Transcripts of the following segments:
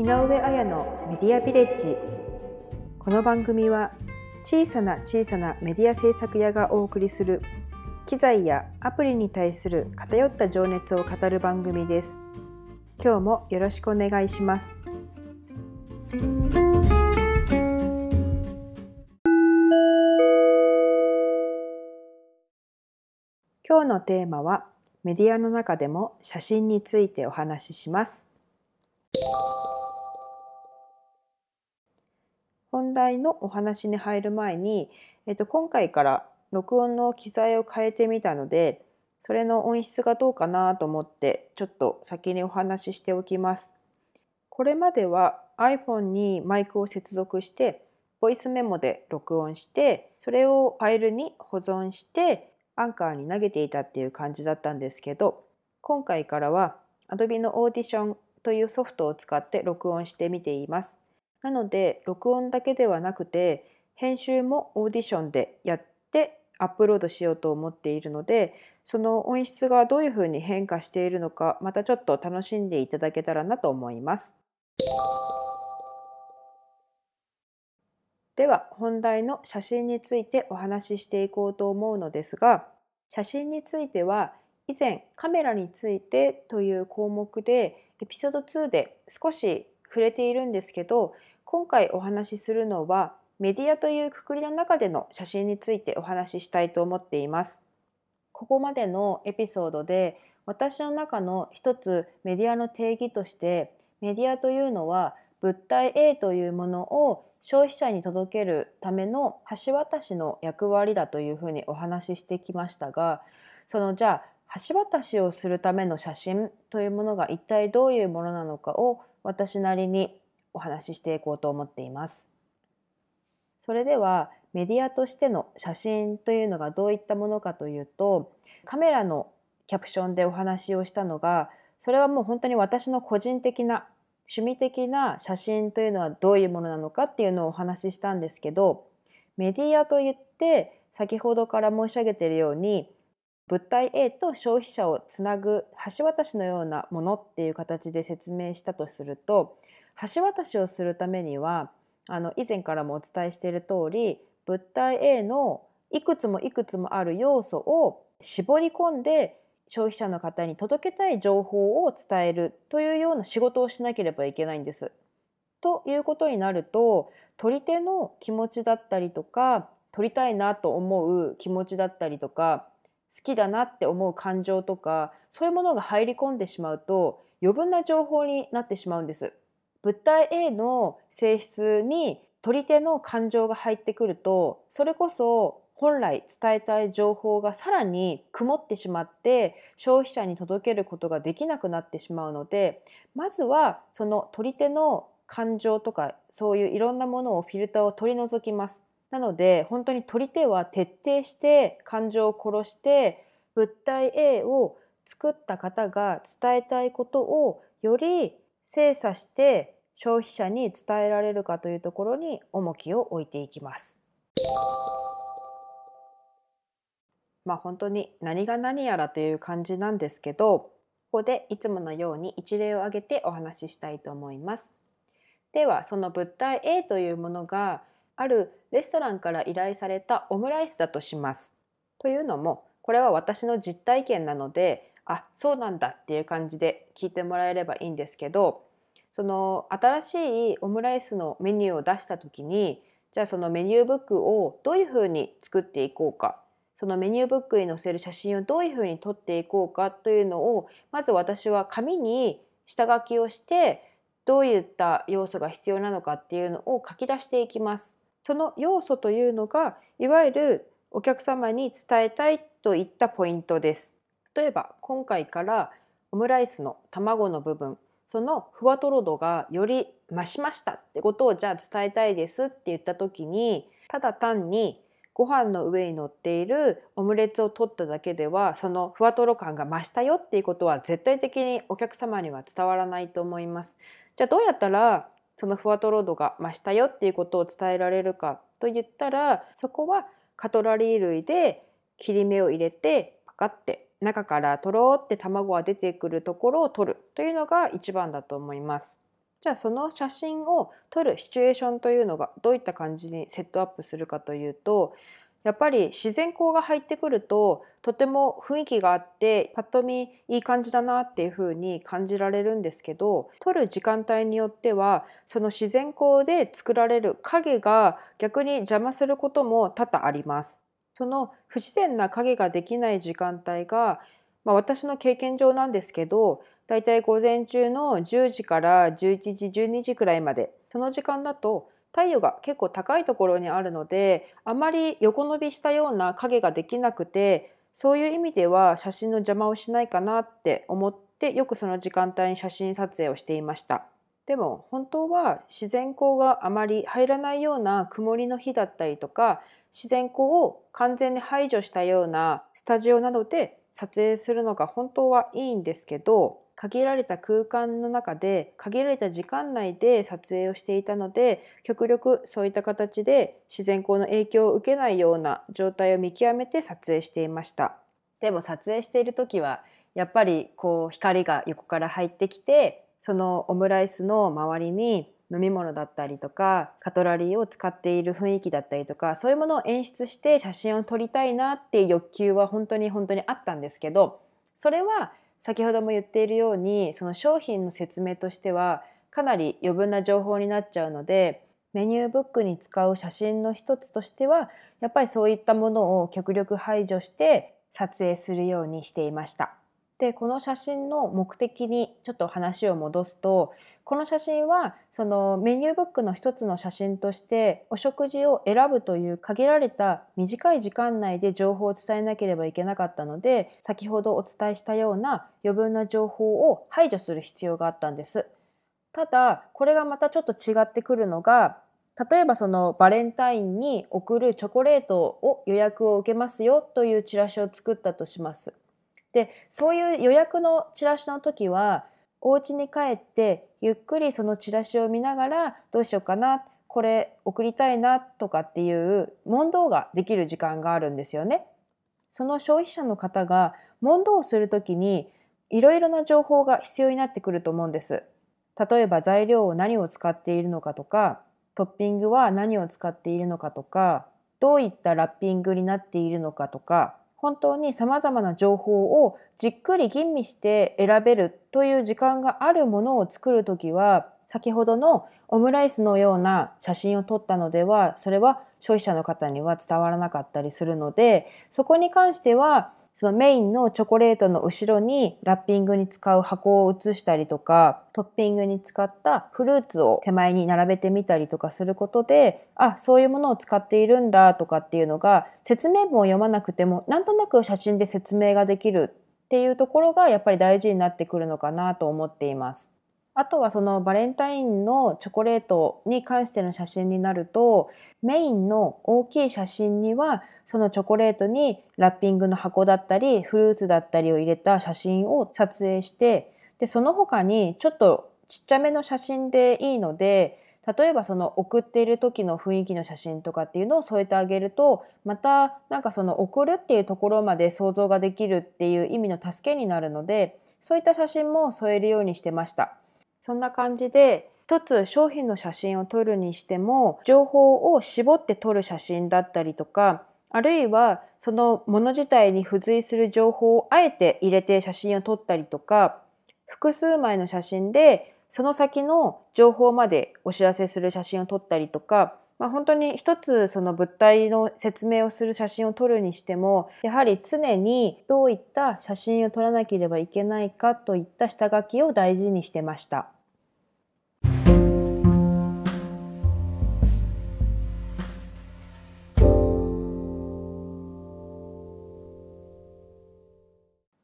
井上彩のメディアビレッジ。この番組は小さな小さなメディア制作屋がお送りする機材やアプリに対する偏った情熱を語る番組です。今日もよろしくお願いします。今日のテーマはメディアの中でも写真についてお話しします。本題のお話に入る前に、えっと、今回から録音の機材を変えてみたのでそれの音質がどうかなと思ってちょっと先にお話ししておきます。これまでは iPhone にマイクを接続してボイスメモで録音してそれをファイルに保存してアンカーに投げていたっていう感じだったんですけど今回からは Adobe のオーディションというソフトを使って録音してみています。なので録音だけではなくて編集もオーディションでやってアップロードしようと思っているのでその音質がどういうふうに変化しているのかまたちょっと楽しんでいただけたらなと思います。では本題の写真についてお話ししていこうと思うのですが写真については以前カメラについてという項目でエピソード2で少し触れているんですけど今回お話しするのはメディアというくくりの中での写真についてお話ししたいと思っています。ここまでのエピソードで私の中の一つメディアの定義としてメディアというのは物体 A というものを消費者に届けるための橋渡しの役割だというふうにお話ししてきましたがそのじゃあ橋渡しをするための写真というものが一体どういうものなのかを私なりにお話ししていこうと思っています。それではメディアとしての写真というのがどういったものかというとカメラのキャプションでお話をしたのがそれはもう本当に私の個人的な趣味的な写真というのはどういうものなのかっていうのをお話ししたんですけどメディアといって先ほどから申し上げているように物体 A と消費者をつなぐ橋渡しのようなものっていう形で説明したとすると橋渡しをするためにはあの以前からもお伝えしている通り物体 A のいくつもいくつもある要素を絞り込んで消費者の方に届けたい情報を伝えるというような仕事をしなければいけないんです。ということになると取り手の気持ちだったりとか撮りたいなと思う気持ちだったりとか好きだなって思う感情とかそういうものが入り込んでしまうと余分な情報になってしまうんです。物体 A の性質に取り手の感情が入ってくるとそれこそ本来伝えたい情報がさらに曇ってしまって消費者に届けることができなくなってしまうのでまずはその取り手の感情とかそういういろんなものをフィルターを取り除きます。なので本当に取り手は徹底して感情を殺して物体 A を作った方が伝えたいことをより精査して消費者に伝えられるかというところに重きを置いていきます。まあ本当に何が何やらという感じなんですけどここでいつものように一例を挙げてお話ししたいと思います。ではその物体 A というものがあるレストランから依頼されたオムライスだとします。というのもこれは私の実体験なのであそうなんだっていう感じで聞いてもらえればいいんですけどその新しいオムライスのメニューを出した時にじゃあそのメニューブックをどういうふうに作っていこうかそのメニューブックに載せる写真をどういうふうに撮っていこうかというのをまず私は紙に下書きをしてどういった要素が必要なのかっていうのを書き出していきます。その要素というのがいわゆるお客様に伝えたいといったポイントです。例えば今回からオムライスの卵の部分そのふわとろ度がより増しましたってことをじゃあ伝えたいですって言った時にただ単にご飯の上に乗っているオムレツを取っただけではそのふわとろ感が増したよっていうことは絶対的にお客様には伝わらないと思います。じゃあどうやったらそのふわとろ度が増したよっていうことを伝えられるかといったらそこはカトラリー類で切り目を入れてパカって中からとろーって卵が出てくるところを取るというのが一番だと思います。じゃあその写真を撮るシチュエーションというのがどういった感じにセットアップするかというとやっぱり自然光が入ってくるととても雰囲気があってパッと見いい感じだなっていう風に感じられるんですけど撮る時間帯によってはその自然光で作られる影が逆に邪魔することも多々あります。その不自然な影ができない時間帯が、まあ、私の経験上なんですけどだいたい午前中の10時から11時12時くらいまでその時間だと太陽が結構高いところにあるのであまり横伸びしたような影ができなくてそういう意味では写真の邪魔をしないかなって思ってよくその時間帯に写真撮影をしていました。でも本当は自然光があまり入らないような曇りの日だったりとか自然光を完全に排除したようなスタジオなどで撮影するのが本当はいいんですけど限られた空間の中で限られた時間内で撮影をしていたので極力そういった形で自然光の影響を受けないような状態を見極めて撮影していました。でも撮影している時はやっぱりこう光が横から入ってきてそのオムライスの周りに飲み物だったりとかカトラリーを使っている雰囲気だったりとかそういうものを演出して写真を撮りたいなっていう欲求は本当に本当にあったんですけどそれは先ほども言っているようにその商品の説明としてはかなり余分な情報になっちゃうのでメニューブックに使う写真の一つとしてはやっぱりそういったものを極力排除して撮影するようにしていました。でこの写真の目的にちょっと話を戻すとこの写真はそのメニューブックの一つの写真としてお食事を選ぶという限られた短い時間内で情報を伝えなければいけなかったので先ほどお伝えしたような余分な情報を排除する必要があったんです。ただこれがまたちょっと違ってくるのが例えばそのバレンタインに送るチョコレートを予約を受けますよというチラシを作ったとします。でそういう予約のチラシの時はお家に帰ってゆっくりそのチラシを見ながらどうしようかなこれ送りたいなとかっていう問答ができる時間があるんですよね。その消費者の方が問答をする時にいろいろな情報が必要になってくると思うんです。例えば材料を何を使っているのかとかトッピングは何を使っているのかとかどういったラッピングになっているのかとか本当にさまざまな情報をじっくり吟味して選べるという時間があるものを作る時は先ほどのオムライスのような写真を撮ったのではそれは消費者の方には伝わらなかったりするのでそこに関してはそのメインのチョコレートの後ろにラッピングに使う箱を移したりとかトッピングに使ったフルーツを手前に並べてみたりとかすることであそういうものを使っているんだとかっていうのが説明文を読まなくてもなんとなく写真で説明ができるっていうところがやっぱり大事になってくるのかなと思っています。あとはそのバレンタインのチョコレートに関しての写真になるとメインの大きい写真にはそのチョコレートにラッピングの箱だったりフルーツだったりを入れた写真を撮影してでその他にちょっとちっちゃめの写真でいいので例えばその送っている時の雰囲気の写真とかっていうのを添えてあげるとまたなんかその送るっていうところまで想像ができるっていう意味の助けになるのでそういった写真も添えるようにしてました。そんな感じで一つ商品の写真を撮るにしても情報を絞って撮る写真だったりとかあるいはそのもの自体に付随する情報をあえて入れて写真を撮ったりとか複数枚の写真でその先の情報までお知らせする写真を撮ったりとか、まあ、本当に一つその物体の説明をする写真を撮るにしてもやはり常にどういった写真を撮らなければいけないかといった下書きを大事にしてました。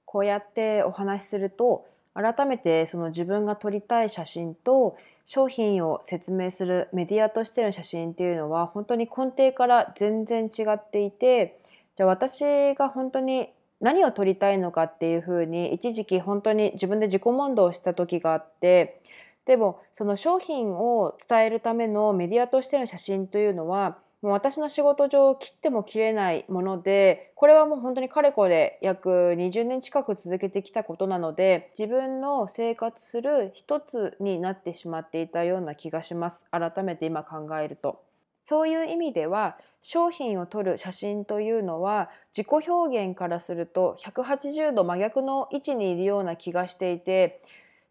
こうやってお話しすると改めてその自分が撮りたい写真と商品を説明するメディアとしての写真っていうのは本当に根底から全然違っていてじゃあ私が本当に何を撮りたいのかっていうふうに一時期本当に自分で自己問答をした時があってでもその商品を伝えるためのメディアとしての写真というのはもう私の仕事上切っても切れないものでこれはもう本当にかれこれ約20年近く続けてきたことなので自分の生活する一つになってしまっていたような気がします改めて今考えると。そういう意味では商品を撮る写真というのは自己表現からすると180度真逆の位置にいるような気がしていて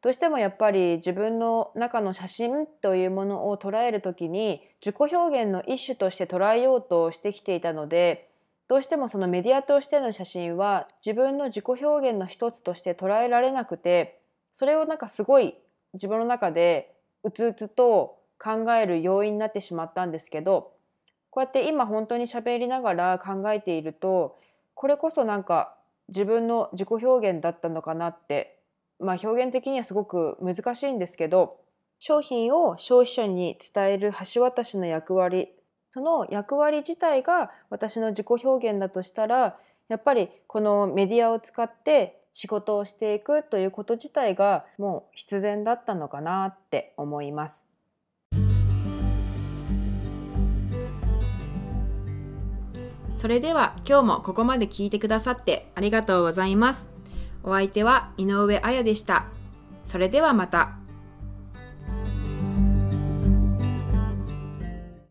どうしてもやっぱり自分の中の写真というものを捉える時に自己表現の一種として捉えようとしてきていたのでどうしてもそのメディアとしての写真は自分の自己表現の一つとして捉えられなくてそれをなんかすごい自分の中でうつうつと考える要因になってしまったんですけどこうやって今本当に喋りながら考えているとこれこそなんか自分の自己表現だったのかなってまあ表現的にはすごく難しいんですけど商品を消費者に伝える橋渡しの役割その役割自体が私の自己表現だとしたらやっぱりこのメディアを使って仕事をしていくということ自体がもう必然だったのかなって思います。それでは今日もここまで聞いてくださってありがとうございます。お相手は井上彩でした。それではまた。